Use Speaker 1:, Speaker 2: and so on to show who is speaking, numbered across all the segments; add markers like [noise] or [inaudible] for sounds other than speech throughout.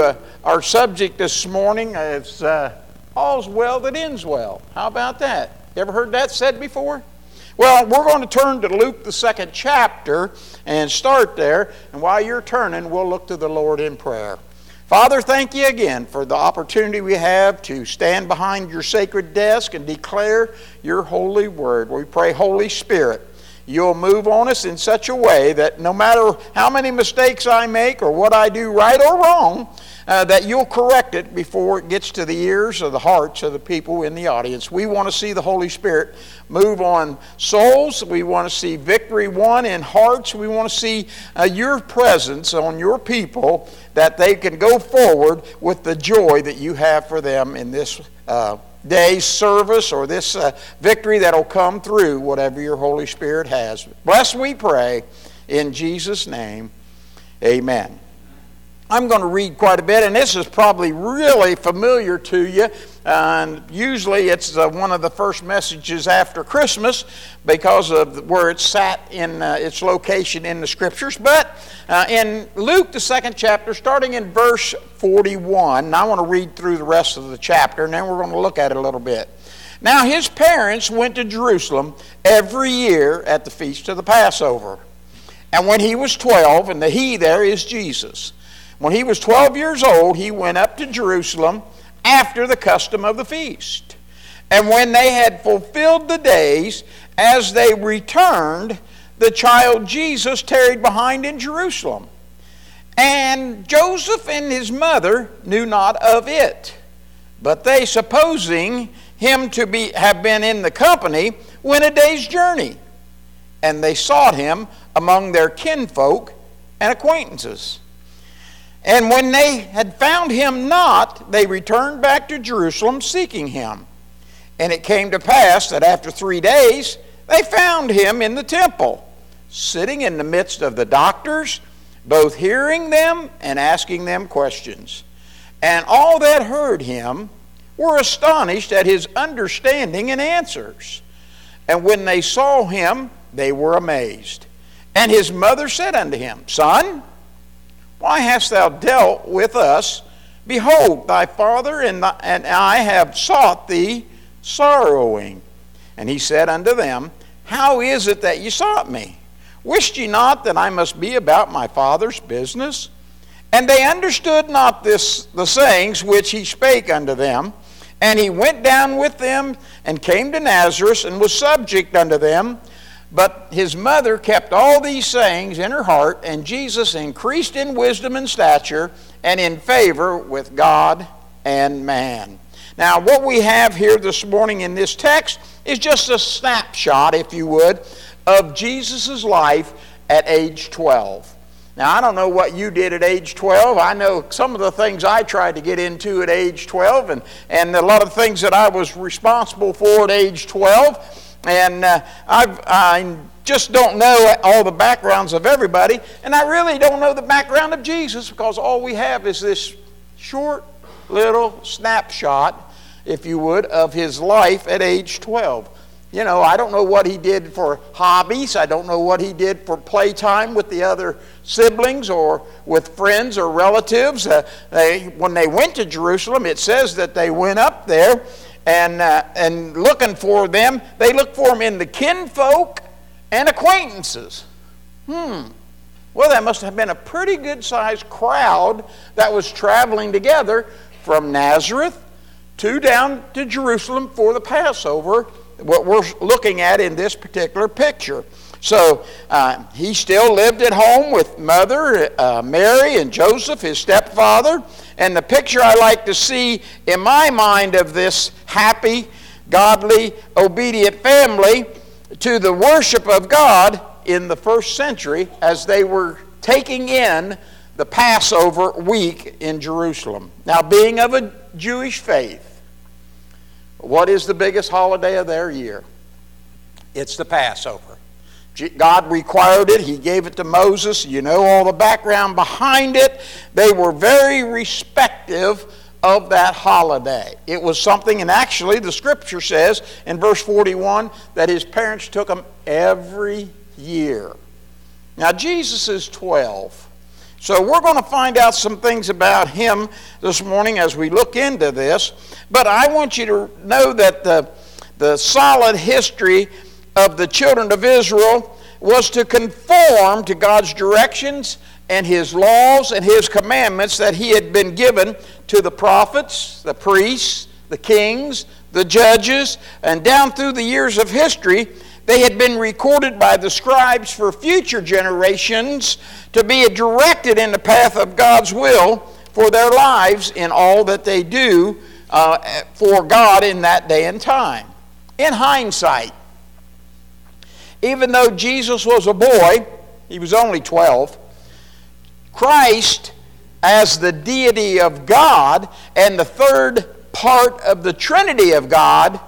Speaker 1: uh, our subject this morning. It's uh, all's well that ends well. How about that? You ever heard that said before? Well, we're going to turn to Luke, the second chapter, and start there. And while you're turning, we'll look to the Lord in prayer. Father, thank you again for the opportunity we have to stand behind your sacred desk and declare your holy word. We pray, Holy Spirit, you'll move on us in such a way that no matter how many mistakes I make or what I do right or wrong, uh, that you'll correct it before it gets to the ears or the hearts of the people in the audience. We want to see the Holy Spirit move on souls. We want to see victory won in hearts. We want to see uh, your presence on your people that they can go forward with the joy that you have for them in this. Uh, day's service or this uh, victory that'll come through whatever your Holy Spirit has. Bless, we pray, in Jesus' name. Amen. I'm going to read quite a bit, and this is probably really familiar to you. And usually it's uh, one of the first messages after Christmas because of where it's sat in uh, its location in the scriptures. But uh, in Luke, the second chapter, starting in verse 41, and I want to read through the rest of the chapter, and then we're going to look at it a little bit. Now, his parents went to Jerusalem every year at the feast of the Passover. And when he was 12, and the he there is Jesus. When he was 12 years old, he went up to Jerusalem after the custom of the feast. And when they had fulfilled the days, as they returned, the child Jesus tarried behind in Jerusalem. And Joseph and his mother knew not of it. But they, supposing him to be, have been in the company, went a day's journey. And they sought him among their kinfolk and acquaintances. And when they had found him not, they returned back to Jerusalem seeking him. And it came to pass that after three days, they found him in the temple, sitting in the midst of the doctors, both hearing them and asking them questions. And all that heard him were astonished at his understanding and answers. And when they saw him, they were amazed. And his mother said unto him, Son, why hast thou dealt with us? Behold, thy father and, and I have sought thee sorrowing. And he said unto them, How is it that ye sought me? Wist ye not that I must be about my father's business? And they understood not this, the sayings which he spake unto them. And he went down with them and came to Nazareth and was subject unto them. But his mother kept all these sayings in her heart, and Jesus increased in wisdom and stature and in favor with God and man. Now, what we have here this morning in this text is just a snapshot, if you would, of Jesus' life at age 12. Now, I don't know what you did at age 12. I know some of the things I tried to get into at age 12, and, and a lot of things that I was responsible for at age 12. And uh, i just don't know all the backgrounds of everybody, and I really don't know the background of Jesus because all we have is this short little snapshot, if you would, of his life at age 12. You know, I don't know what he did for hobbies. I don't know what he did for playtime with the other siblings or with friends or relatives. Uh, they, when they went to Jerusalem, it says that they went up there and, uh, and looking for them. They look for them in the kinfolk and acquaintances. Hmm. Well, that must have been a pretty good sized crowd that was traveling together from Nazareth to down to Jerusalem for the Passover, what we're looking at in this particular picture. So uh, he still lived at home with mother, uh, Mary, and Joseph, his stepfather. And the picture I like to see in my mind of this happy, godly, obedient family to the worship of God in the first century as they were taking in the Passover week in Jerusalem. Now, being of a Jewish faith, what is the biggest holiday of their year? It's the Passover. God required it. He gave it to Moses. You know all the background behind it. They were very respective of that holiday. It was something, and actually, the scripture says in verse 41 that his parents took him every year. Now, Jesus is 12. So we're going to find out some things about him this morning as we look into this. But I want you to know that the, the solid history of the children of Israel was to conform to God's directions and his laws and his commandments that he had been given to the prophets, the priests, the kings, the judges, and down through the years of history, they had been recorded by the scribes for future generations to be directed in the path of God's will for their lives in all that they do uh, for God in that day and time. In hindsight, even though Jesus was a boy, he was only 12, Christ, as the deity of God and the third part of the Trinity of God,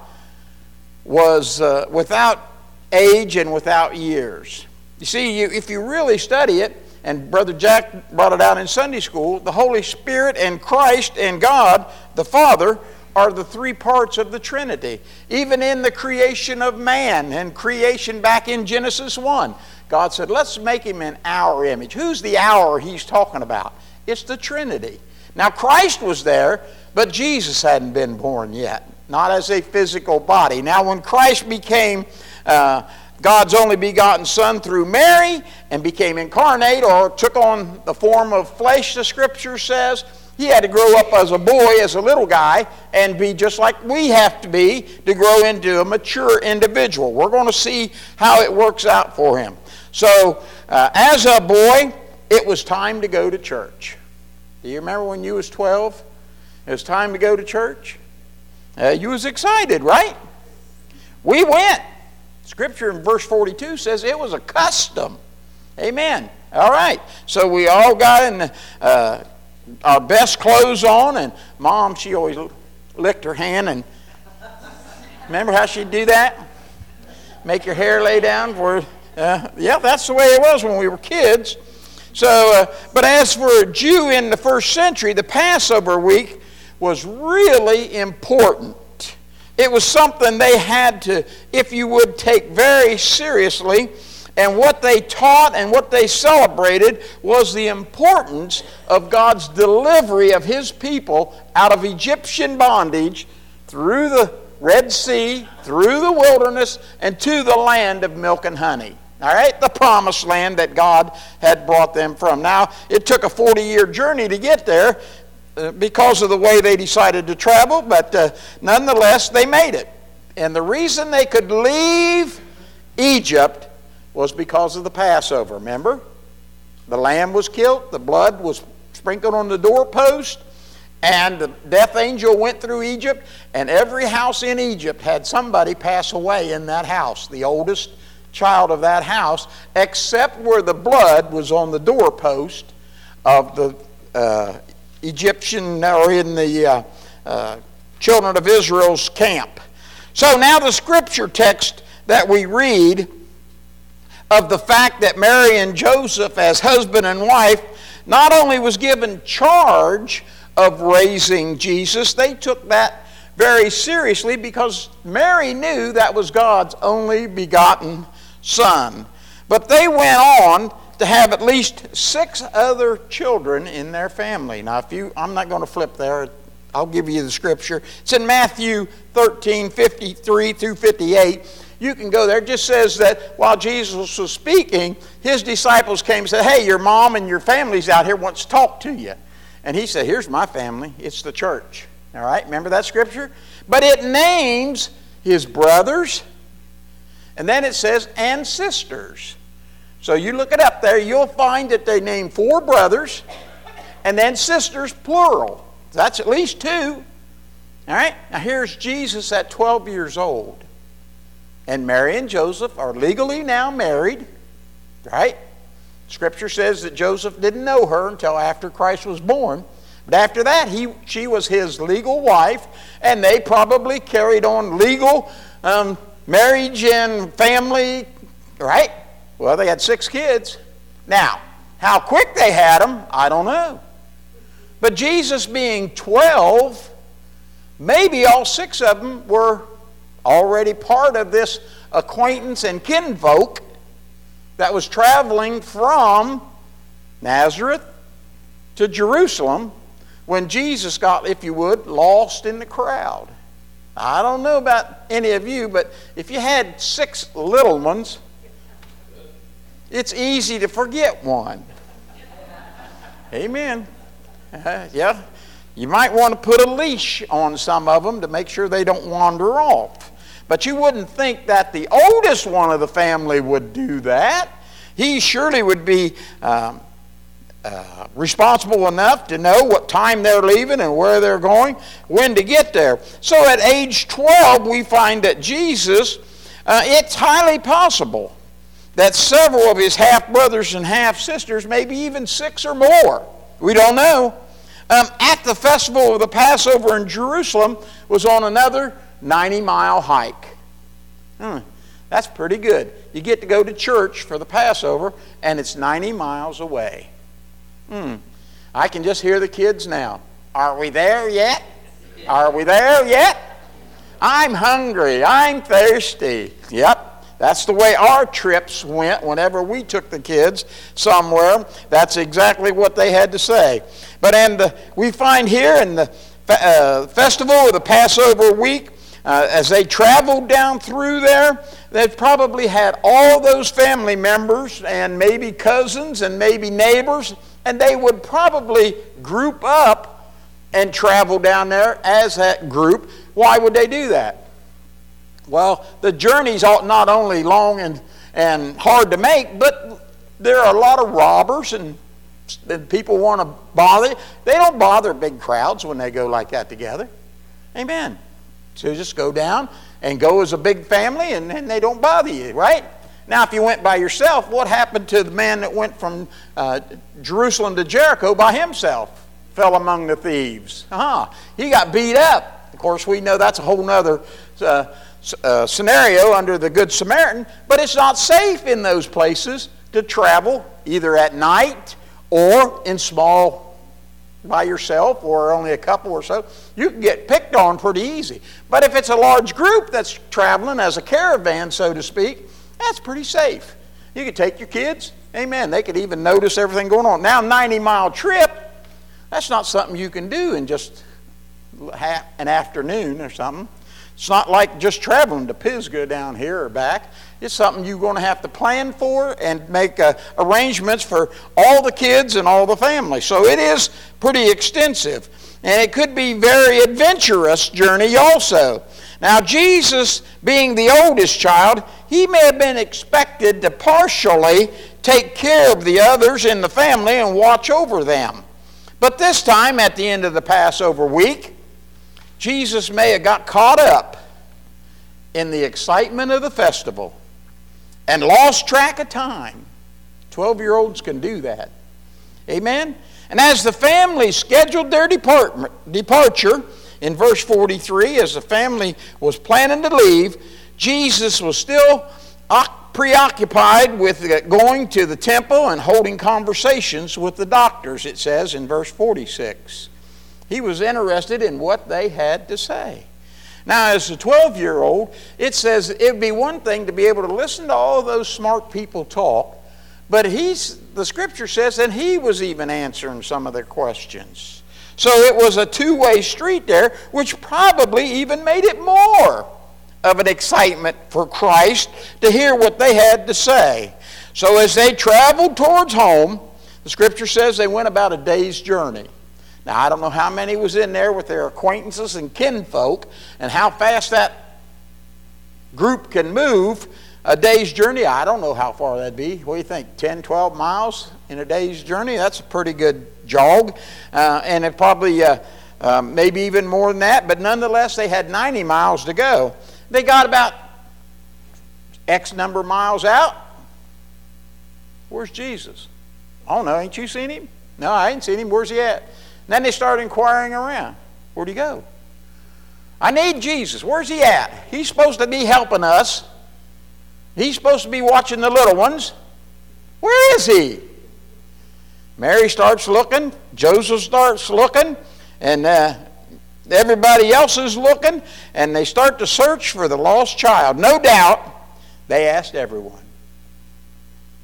Speaker 1: was uh, without age and without years. You see, you, if you really study it, and Brother Jack brought it out in Sunday school, the Holy Spirit and Christ and God, the Father, are the three parts of the Trinity. Even in the creation of man and creation back in Genesis 1, God said, let's make him in our image. Who's the our he's talking about? It's the Trinity. Now, Christ was there, but Jesus hadn't been born yet, not as a physical body. Now, when Christ became uh, God's only begotten Son through Mary and became incarnate or took on the form of flesh, the scripture says. He had to grow up as a boy, as a little guy, and be just like we have to be to grow into a mature individual. We're going to see how it works out for him. So, uh, as a boy, it was time to go to church. Do you remember when you was 12? It was time to go to church. Uh, you was excited, right? We went. Scripture in verse 42 says it was a custom. Amen. All right. So we all got in uh, our best clothes on, and mom, she always licked her hand. And remember how she'd do that? Make your hair lay down for. Uh, yeah, that's the way it was when we were kids. So, uh, but as for a Jew in the first century, the Passover week was really important. It was something they had to, if you would, take very seriously. And what they taught and what they celebrated was the importance of God's delivery of His people out of Egyptian bondage through the Red Sea, through the wilderness, and to the land of milk and honey. All right, the promised land that God had brought them from. Now, it took a 40 year journey to get there, uh, because of the way they decided to travel, but uh, nonetheless, they made it. And the reason they could leave Egypt was because of the Passover, remember? The lamb was killed, the blood was sprinkled on the doorpost, and the death angel went through Egypt, and every house in Egypt had somebody pass away in that house, the oldest child of that house, except where the blood was on the doorpost of the uh, Egyptian or in the uh, uh, children of Israel's camp. So now the scripture text that we read of the fact that Mary and Joseph, as husband and wife, not only was given charge of raising Jesus, they took that very seriously because Mary knew that was God's only begotten Son. But they went on to have at least six other children in their family. Now, if you, I'm not going to flip there. I'll give you the scripture. It's in Matthew 13, 53 through 58. You can go there. It just says that while Jesus was speaking, his disciples came and said, Hey, your mom and your family's out here wants to talk to you. And he said, Here's my family. It's the church. All right, remember that scripture? But it names his brothers, and then it says, and sisters. So you look it up there, you'll find that they name four brothers and then sisters, plural. That's at least two. All right? Now here's Jesus at 12 years old. And Mary and Joseph are legally now married. Right? Scripture says that Joseph didn't know her until after Christ was born. But after that, he, she was his legal wife, and they probably carried on legal um, marriage and family, right? Well, they had six kids. Now, how quick they had them, I don't know. But Jesus being 12, maybe all six of them were already part of this acquaintance and kinfolk that was traveling from Nazareth to Jerusalem when Jesus got, if you would, lost in the crowd. I don't know about any of you, but if you had six little ones, it's easy to forget one. Amen. Uh, yeah. You might want to put a leash on some of them to make sure they don't wander off. But you wouldn't think that the oldest one of the family would do that. He surely would be um, uh, responsible enough to know what time they're leaving and where they're going, when to get there. So at age 12, we find that Jesus, uh, it's highly possible that several of his half brothers and half sisters, maybe even six or more, we don't know, um, at the festival of the Passover in Jerusalem was on another 90 mile hike. Hmm, that's pretty good. You get to go to church for the Passover, and it's 90 miles away. Hmm, I can just hear the kids now. Are we there yet? Are we there yet? I'm hungry. I'm thirsty. Yep. That's the way our trips went whenever we took the kids somewhere. That's exactly what they had to say. But and the, we find here in the uh, festival of the Passover week, uh, as they traveled down through there, they probably had all those family members and maybe cousins and maybe neighbors, and they would probably group up and travel down there as that group. Why would they do that? Well, the journey's ought not only long and, and hard to make, but there are a lot of robbers and, people want to bother. They don't bother big crowds when they go like that together. Amen. So just go down and go as a big family and, and they don't bother you, right? Now, if you went by yourself, what happened to the man that went from uh, Jerusalem to Jericho by himself? Fell among the thieves. Uh-huh. He got beat up. Of course, we know that's a whole other uh, uh, scenario under the Good Samaritan, but it's not safe in those places to travel either at night or in small by yourself or only a couple or so. You can get picked on pretty easy. But if it's a large group that's traveling as a caravan, so to speak, that's pretty safe. You could take your kids, amen. They could even notice everything going on. Now, 90 mile trip, that's not something you can do in just an afternoon or something. It's not like just traveling to Pisgah down here or back. It's something you're going to have to plan for and make uh, arrangements for all the kids and all the family. So it is pretty extensive. And it could be very adventurous journey also. Now, Jesus, being the oldest child, he may have been expected to partially take care of the others in the family and watch over them. But this time, at the end of the Passover week, Jesus may have got caught up in the excitement of the festival and lost track of time. 12 year olds can do that. Amen? And as the family scheduled their departure, in verse 43, as the family was planning to leave, Jesus was still preoccupied with going to the temple and holding conversations with the doctors, it says in verse 46. He was interested in what they had to say. Now, as a 12 year old, it says it'd be one thing to be able to listen to all those smart people talk, but he's, the scripture says and he was even answering some of their questions. So it was a two way street there, which probably even made it more of an excitement for Christ to hear what they had to say. So as they traveled towards home, the scripture says they went about a day's journey. Now, I don't know how many was in there with their acquaintances and kinfolk and how fast that group can move a day's journey. I don't know how far that'd be. What do you think? 10, 12 miles in a day's journey? That's a pretty good jog. Uh, and it probably, uh, uh, maybe even more than that, but nonetheless, they had 90 miles to go. They got about X number of miles out. Where's Jesus? Oh, no, ain't you seen him? No, I ain't seen him. Where's he at? Then they start inquiring around. Where'd he go? I need Jesus. Where's he at? He's supposed to be helping us. He's supposed to be watching the little ones. Where is he? Mary starts looking. Joseph starts looking. And uh, everybody else is looking. And they start to search for the lost child. No doubt, they asked everyone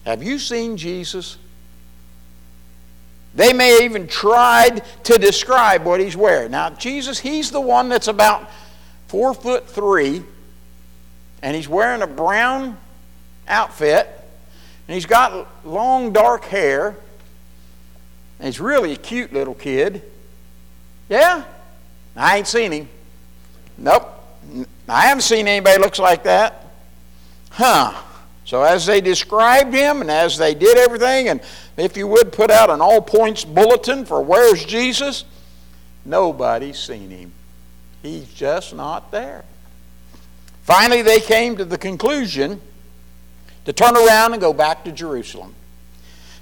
Speaker 1: Have you seen Jesus? They may even tried to describe what he's wearing. Now, Jesus, he's the one that's about four foot three, and he's wearing a brown outfit, and he's got long dark hair, and he's really a cute little kid. Yeah? I ain't seen him. Nope. I haven't seen anybody looks like that. Huh. So as they described him and as they did everything, and if you would put out an all points bulletin for where's Jesus, nobody's seen him. He's just not there. Finally, they came to the conclusion to turn around and go back to Jerusalem,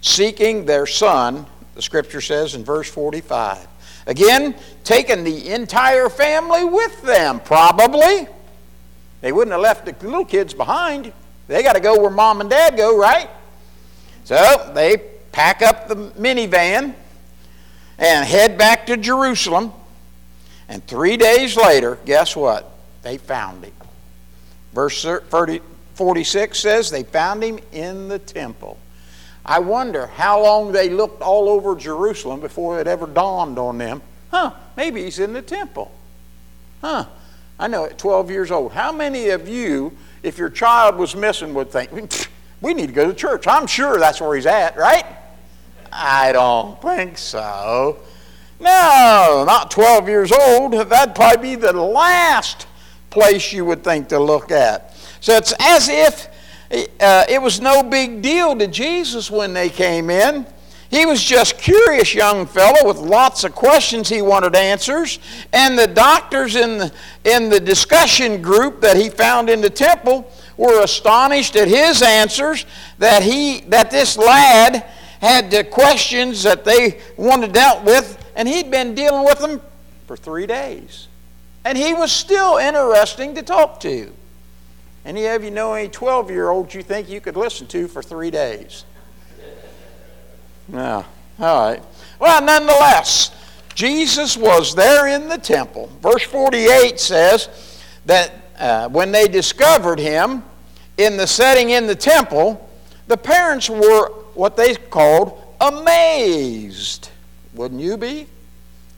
Speaker 1: seeking their son, the scripture says in verse 45. Again, taking the entire family with them, probably. They wouldn't have left the little kids behind. They got to go where mom and dad go, right? So they pack up the minivan and head back to Jerusalem. And three days later, guess what? They found him. Verse 30, 46 says they found him in the temple. I wonder how long they looked all over Jerusalem before it ever dawned on them. Huh, maybe he's in the temple. Huh, I know at 12 years old. How many of you, if your child was missing, would think, [sniffs] we need to go to church? I'm sure that's where he's at, right? I don't think so. No, not 12 years old. That'd probably be the last place you would think to look at. So it's as if uh, it was no big deal to Jesus when they came in. He was just curious young fellow with lots of questions he wanted answers. And the doctors in the, in the discussion group that he found in the temple were astonished at his answers that he that this lad had the questions that they wanted dealt with, and he'd been dealing with them for three days. And he was still interesting to talk to. Any of you know any 12 year olds you think you could listen to for three days? No. All right. Well, nonetheless, Jesus was there in the temple. Verse 48 says that uh, when they discovered him in the setting in the temple, the parents were what they called amazed. Wouldn't you be?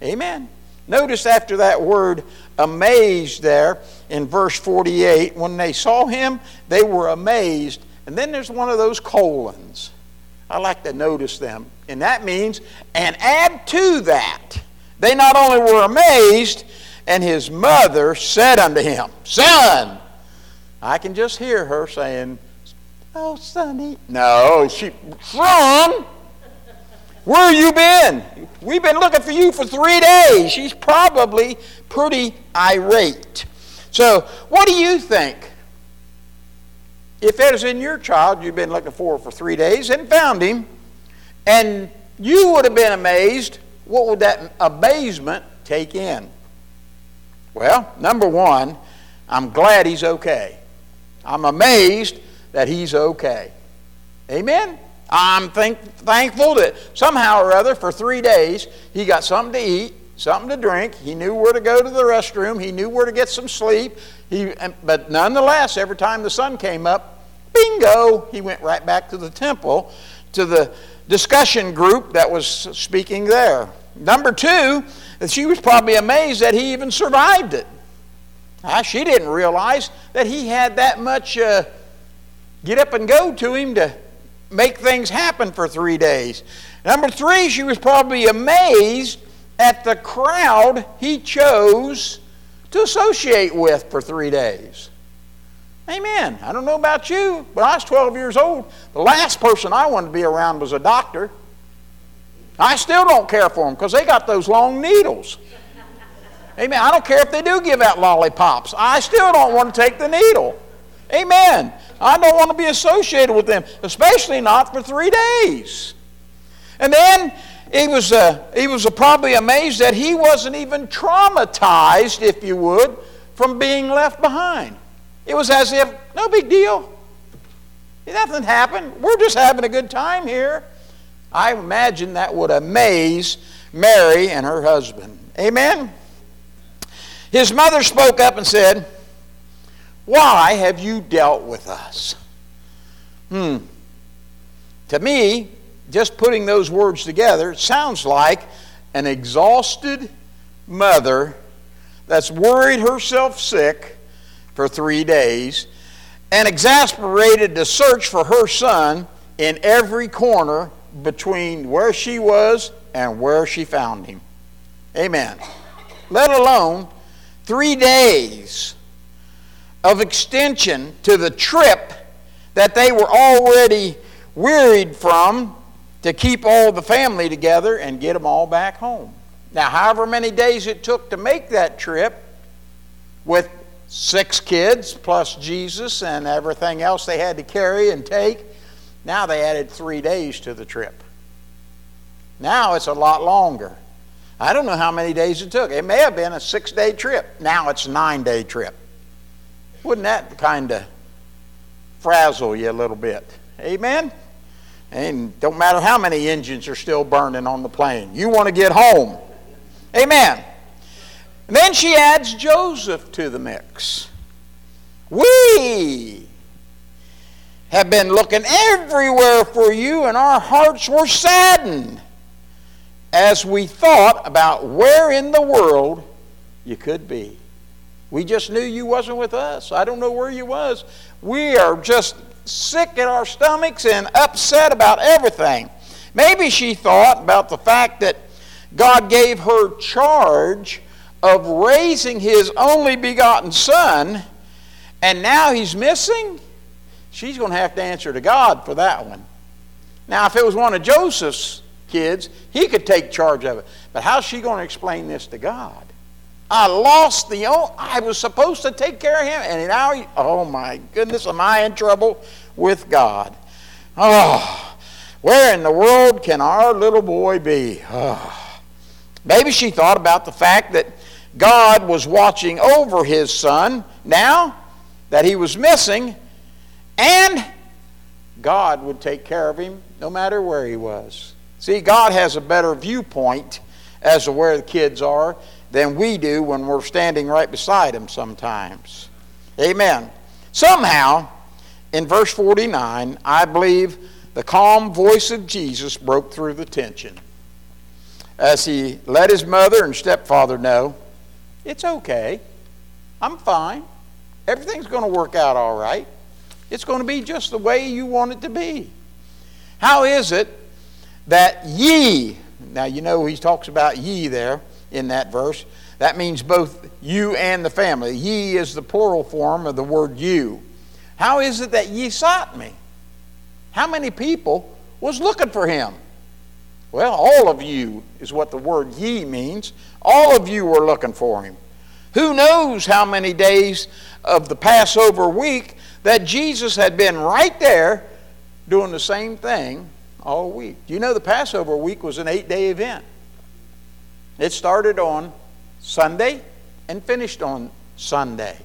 Speaker 1: Amen. Notice after that word amazed there in verse 48, when they saw him, they were amazed. And then there's one of those colons. I like to notice them. And that means, and add to that, they not only were amazed, and his mother said unto him, Son, I can just hear her saying, Oh, sonny. No, she, son, where you been? We've been looking for you for three days. She's probably pretty irate. So, what do you think? If that is in your child you've been looking for for three days and found him, and you would have been amazed, what would that amazement take in? Well, number one, I'm glad he's okay. I'm amazed that he's okay. Amen? I'm think, thankful that somehow or other for three days he got something to eat, something to drink. He knew where to go to the restroom. He knew where to get some sleep. He, but nonetheless, every time the sun came up, bingo, he went right back to the temple, to the discussion group that was speaking there. Number two, she was probably amazed that he even survived it. Ah, she didn't realize that he had that much uh, get up and go to him to make things happen for three days. Number three, she was probably amazed at the crowd he chose to associate with for three days. Amen. I don't know about you, but I was 12 years old. The last person I wanted to be around was a doctor. I still don't care for them because they got those long needles. Amen. I don't care if they do give out lollipops. I still don't want to take the needle. Amen. I don't want to be associated with them, especially not for three days. And then he was, uh, he was probably amazed that he wasn't even traumatized, if you would, from being left behind. It was as if, no big deal. Nothing happened. We're just having a good time here. I imagine that would amaze Mary and her husband. Amen? His mother spoke up and said, why have you dealt with us? Hmm. To me, just putting those words together, it sounds like an exhausted mother that's worried herself sick for three days and exasperated to search for her son in every corner between where she was and where she found him. Amen. Let alone three days of extension to the trip that they were already wearied from to keep all the family together and get them all back home. Now, however many days it took to make that trip with six kids plus Jesus and everything else they had to carry and take, now they added three days to the trip. Now it's a lot longer. I don't know how many days it took. It may have been a six day trip. Now it's a nine day trip. Wouldn't that kind of frazzle you a little bit? Amen? And don't matter how many engines are still burning on the plane. You want to get home. Amen. And then she adds Joseph to the mix. We have been looking everywhere for you, and our hearts were saddened as we thought about where in the world you could be. We just knew you wasn't with us. I don't know where you was. We are just sick in our stomachs and upset about everything. Maybe she thought about the fact that God gave her charge of raising his only begotten son, and now he's missing. She's going to have to answer to God for that one. Now, if it was one of Joseph's kids, he could take charge of it. But how's she going to explain this to God? I lost the I was supposed to take care of him, and now, oh my goodness, am I in trouble with God? Oh, where in the world can our little boy be? Oh. Maybe she thought about the fact that God was watching over his son now that he was missing, and God would take care of him no matter where he was. See, God has a better viewpoint as to where the kids are than we do when we're standing right beside him sometimes. Amen. Somehow, in verse 49, I believe the calm voice of Jesus broke through the tension as he let his mother and stepfather know it's okay. I'm fine. Everything's going to work out all right. It's going to be just the way you want it to be. How is it that ye, now you know he talks about ye there in that verse. That means both you and the family. Ye is the plural form of the word you. How is it that ye sought me? How many people was looking for him? Well, all of you is what the word ye means. All of you were looking for him. Who knows how many days of the Passover week that Jesus had been right there doing the same thing all week. You know the Passover week was an eight day event? It started on Sunday and finished on Sunday.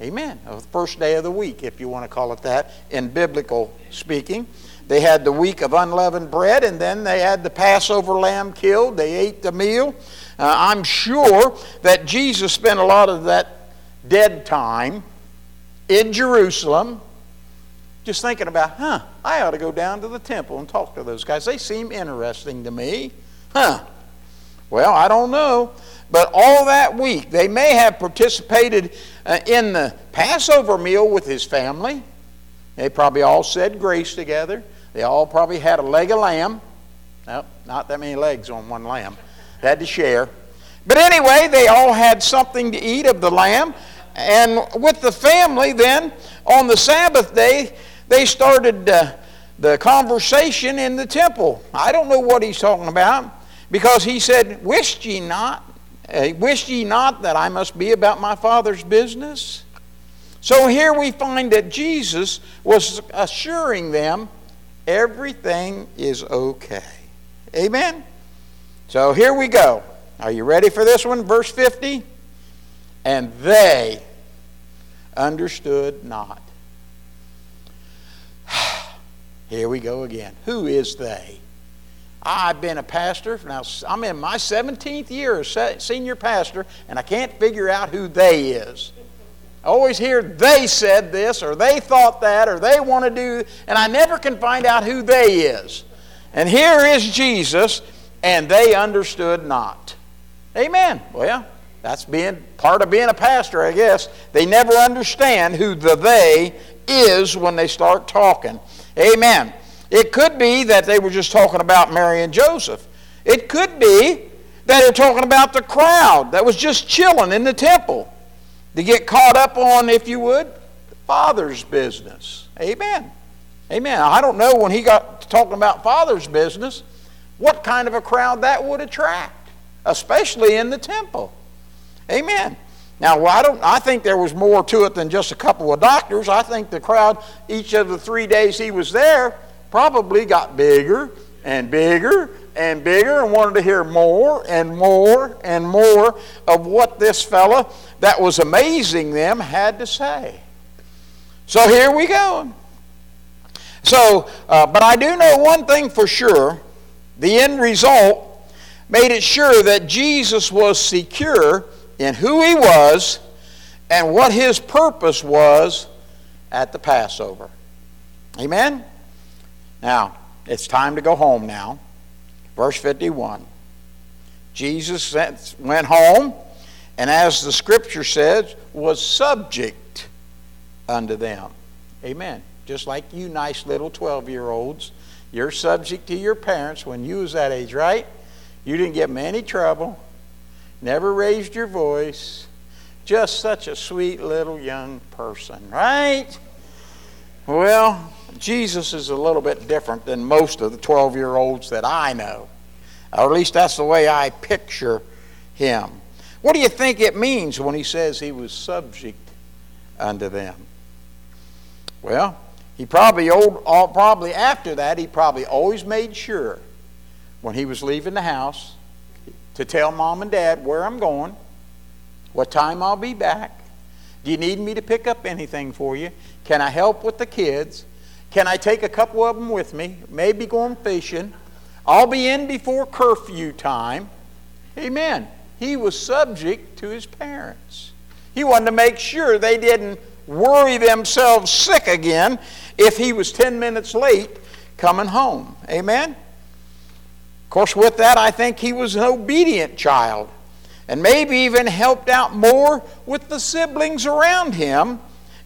Speaker 1: Amen. The first day of the week, if you want to call it that, in biblical speaking. They had the week of unleavened bread, and then they had the Passover lamb killed. They ate the meal. Uh, I'm sure that Jesus spent a lot of that dead time in Jerusalem just thinking about, huh, I ought to go down to the temple and talk to those guys. They seem interesting to me. Huh. Well, I don't know. But all that week, they may have participated uh, in the Passover meal with his family. They probably all said grace together. They all probably had a leg of lamb. Nope, not that many legs on one lamb. They had to share. But anyway, they all had something to eat of the lamb. And with the family, then, on the Sabbath day, they started uh, the conversation in the temple. I don't know what he's talking about because he said, Wished ye not, uh, wished ye not that I must be about my Father's business? So here we find that Jesus was assuring them everything is okay. Amen? So here we go. Are you ready for this one? Verse 50. And they understood not. [sighs] Here we go again. Who is they? I've been a pastor. Now, I'm in my 17th year as senior pastor, and I can't figure out who they is. I always hear they said this, or they thought that, or they want to do, and I never can find out who they is. And here is Jesus, and they understood not. Amen. Well, that's being part of being a pastor, I guess. They never understand who the they is when they start talking. Amen. It could be that they were just talking about Mary and Joseph. It could be that they're talking about the crowd that was just chilling in the temple to get caught up on, if you would, the Father's business. Amen. Amen. I don't know when he got talking about Father's business what kind of a crowd that would attract, especially in the temple. Amen. Now, well, I don't. I think there was more to it than just a couple of doctors. I think the crowd, each of the three days he was there, probably got bigger and bigger and bigger and wanted to hear more and more and more of what this fella that was amazing them had to say. So here we go. So, uh, but I do know one thing for sure: the end result made it sure that Jesus was secure in who he was and what his purpose was at the Passover. Amen? Now, it's time to go home now. Verse 51. Jesus went home, and as the scripture says, was subject unto them. Amen. Just like you nice little 12 year olds, you're subject to your parents when you was that age, right? You didn't give them any trouble never raised your voice, just such a sweet little young person, right? Well, Jesus is a little bit different than most of the 12 year olds that I know. Or at least that's the way I picture him. What do you think it means when he says he was subject unto them? Well, he probably, old, probably after that, he probably always made sure when he was leaving the house to tell mom and dad where I'm going, what time I'll be back. Do you need me to pick up anything for you? Can I help with the kids? Can I take a couple of them with me? Maybe going fishing. I'll be in before curfew time. Amen. He was subject to his parents. He wanted to make sure they didn't worry themselves sick again if he was 10 minutes late coming home. Amen Of course, with that, I think he was an obedient child and maybe even helped out more with the siblings around him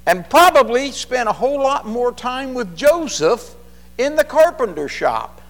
Speaker 1: and probably spent a whole lot more time with Joseph in the carpenter shop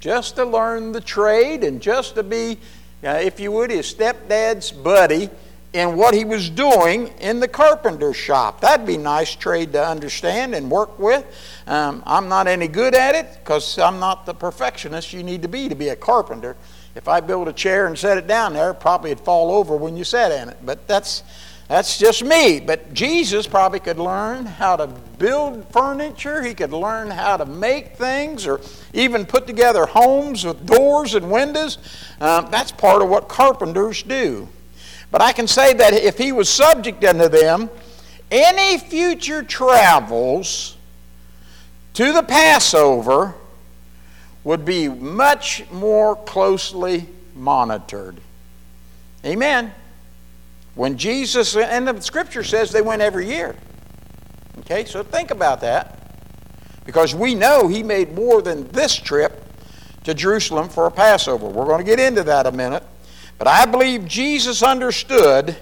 Speaker 1: just to learn the trade and just to be, uh, if you would, his stepdad's buddy in what he was doing in the carpenter shop. That'd be nice trade to understand and work with. Um, I'm not any good at it because I'm not the perfectionist you need to be to be a carpenter. If I build a chair and set it down there, probably it'd fall over when you sat in it. But that's that's just me. But Jesus probably could learn how to build furniture. He could learn how to make things or even put together homes with doors and windows. Um, that's part of what carpenters do. But I can say that if he was subject unto them, any future travels to the Passover would be much more closely monitored. Amen. When Jesus, and the scripture says they went every year. Okay, so think about that. Because we know he made more than this trip to Jerusalem for a Passover. We're going to get into that a minute. But I believe Jesus understood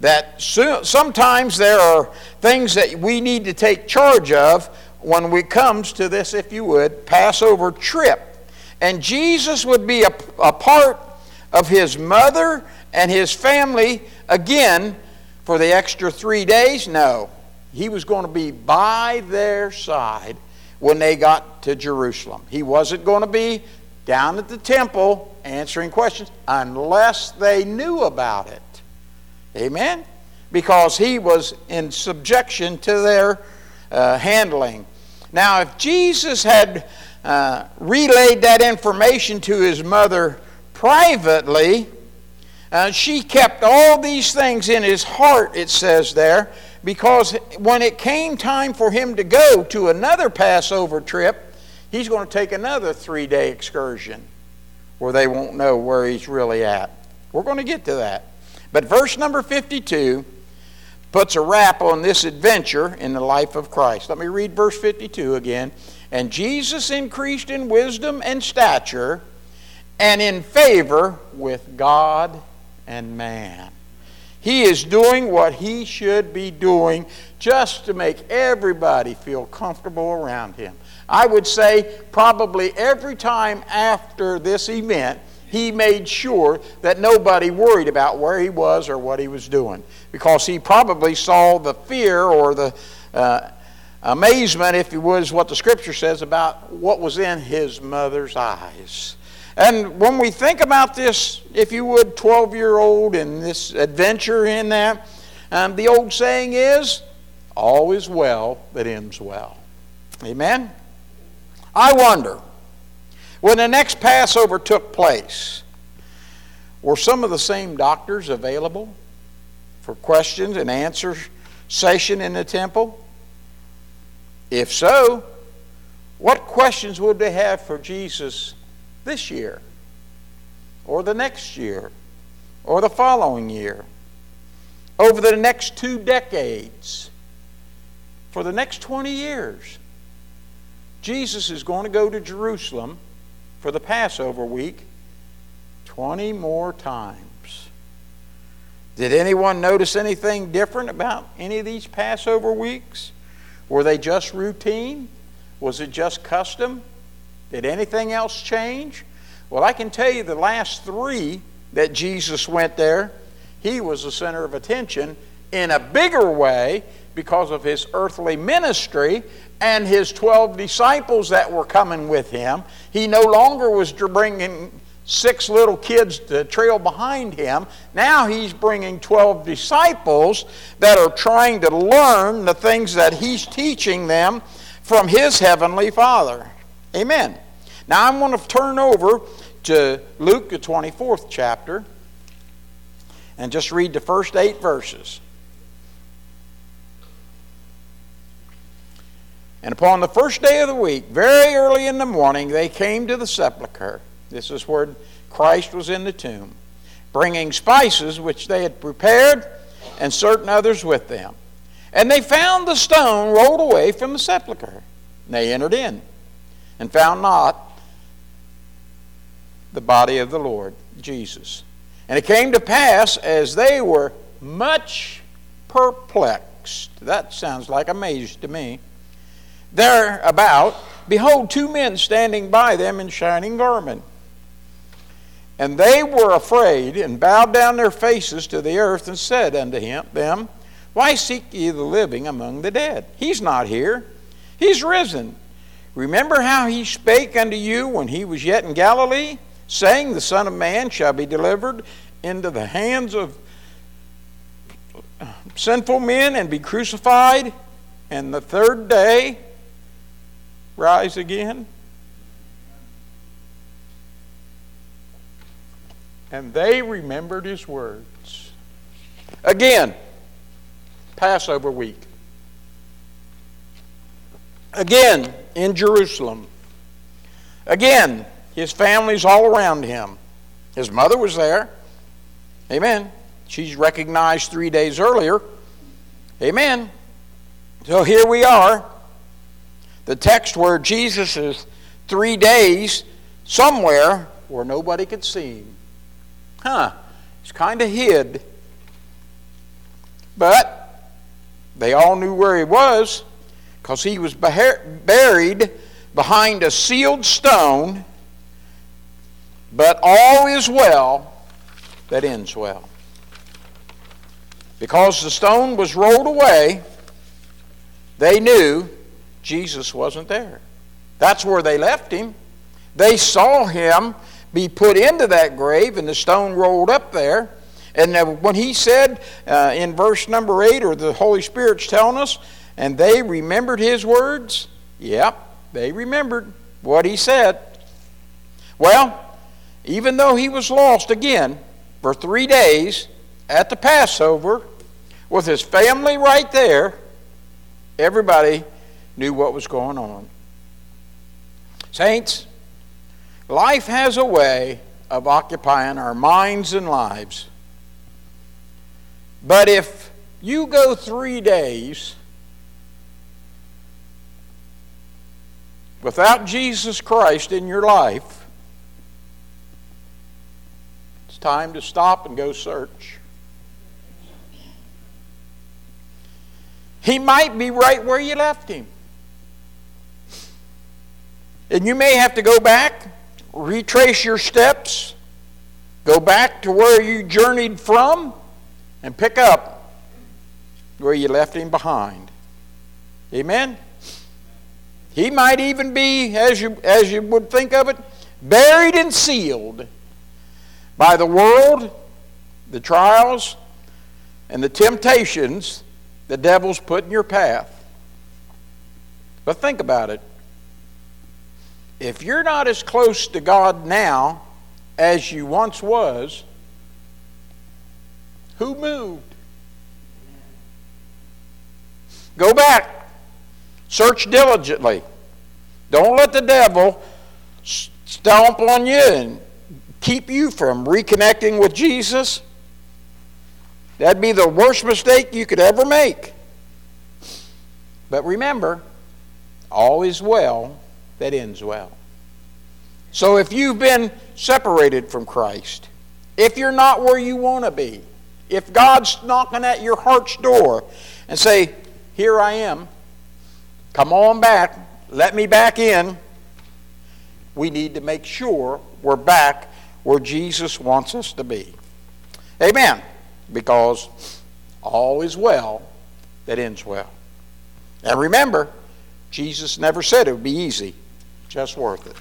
Speaker 1: that sometimes there are things that we need to take charge of when it comes to this, if you would, Passover trip. And Jesus would be a, a part of his mother and his family again for the extra three days? No. He was going to be by their side when they got to Jerusalem. He wasn't going to be down at the temple answering questions unless they knew about it. Amen? Because he was in subjection to their uh, handling. Now, if Jesus had uh, relayed that information to his mother privately, uh, she kept all these things in his heart, it says there, because when it came time for him to go to another Passover trip, he's going to take another three day excursion where they won't know where he's really at. We're going to get to that. But verse number 52 puts a wrap on this adventure in the life of Christ. Let me read verse 52 again. And Jesus increased in wisdom and stature and in favor with God and man. He is doing what he should be doing just to make everybody feel comfortable around him. I would say probably every time after this event, he made sure that nobody worried about where he was or what he was doing because he probably saw the fear or the uh, amazement, if it was what the scripture says, about what was in his mother's eyes. And when we think about this, if you would, 12 year old and this adventure in that, um, the old saying is, all is well that ends well. Amen? I wonder, when the next Passover took place, were some of the same doctors available for questions and answer session in the temple? If so, what questions would they have for Jesus this year, or the next year, or the following year, over the next two decades, for the next 20 years? Jesus is going to go to Jerusalem for the Passover week 20 more times. Did anyone notice anything different about any of these Passover weeks? Were they just routine? Was it just custom? Did anything else change? Well, I can tell you the last three that Jesus went there, he was the center of attention in a bigger way because of his earthly ministry and his 12 disciples that were coming with him. He no longer was bringing six little kids to trail behind him. Now he's bringing 12 disciples that are trying to learn the things that he's teaching them from his heavenly Father. Amen. Now I'm going to turn over to Luke, the 24th chapter, and just read the first eight verses. And upon the first day of the week, very early in the morning, they came to the sepulchre. This is where Christ was in the tomb, bringing spices which they had prepared, and certain others with them. And they found the stone rolled away from the sepulchre. And they entered in and found not the body of the Lord Jesus. And it came to pass as they were much perplexed. That sounds like amazed to me. Thereabout, behold, two men standing by them in shining garment. And they were afraid and bowed down their faces to the earth and said unto him, them, Why seek ye the living among the dead? He's not here. He's risen. Remember how he spake unto you when he was yet in Galilee, saying, The Son of Man shall be delivered into the hands of sinful men and be crucified, and the third day rise again? And they remembered his words. Again, Passover week. Again, in Jerusalem. Again, his family's all around him. His mother was there. Amen. She's recognized three days earlier. Amen. So here we are. The text where Jesus is three days somewhere where nobody could see him. Huh, he's kind of hid. But they all knew where he was because he was buried behind a sealed stone. But all is well that ends well. Because the stone was rolled away, they knew Jesus wasn't there. That's where they left him. They saw him be put into that grave and the stone rolled up there. And when he said uh, in verse number 8, or the Holy Spirit's telling us, and they remembered his words, yep, they remembered what he said. Well, even though he was lost again for three days at the Passover with his family right there, everybody knew what was going on. Saints, Life has a way of occupying our minds and lives. But if You go three days without Jesus Christ in your life, it's time to stop and go search. He might be right where you left him. And you may have to go back, retrace your steps, go back to where you journeyed from, and pick up where you left him behind. Amen? He might even be, as you, as you would think of it, buried and sealed by the world, the trials, and the temptations the devil's put in your path. But think about it. If you're not as close to God now as you once was, who moved? Go back. Search diligently. Don't let the devil stomp on you and keep you from reconnecting with Jesus That'd be the worst mistake you could ever make. But remember, all is well that ends well. So if you've been separated from Christ, if you're not where you want to be, if God's knocking at your heart's door and say, "Here I am. Come on back. Let me back in." We need to make sure we're back where Jesus wants us to be. Amen because all is well that ends well. And remember, Jesus never said it would be easy, just worth it.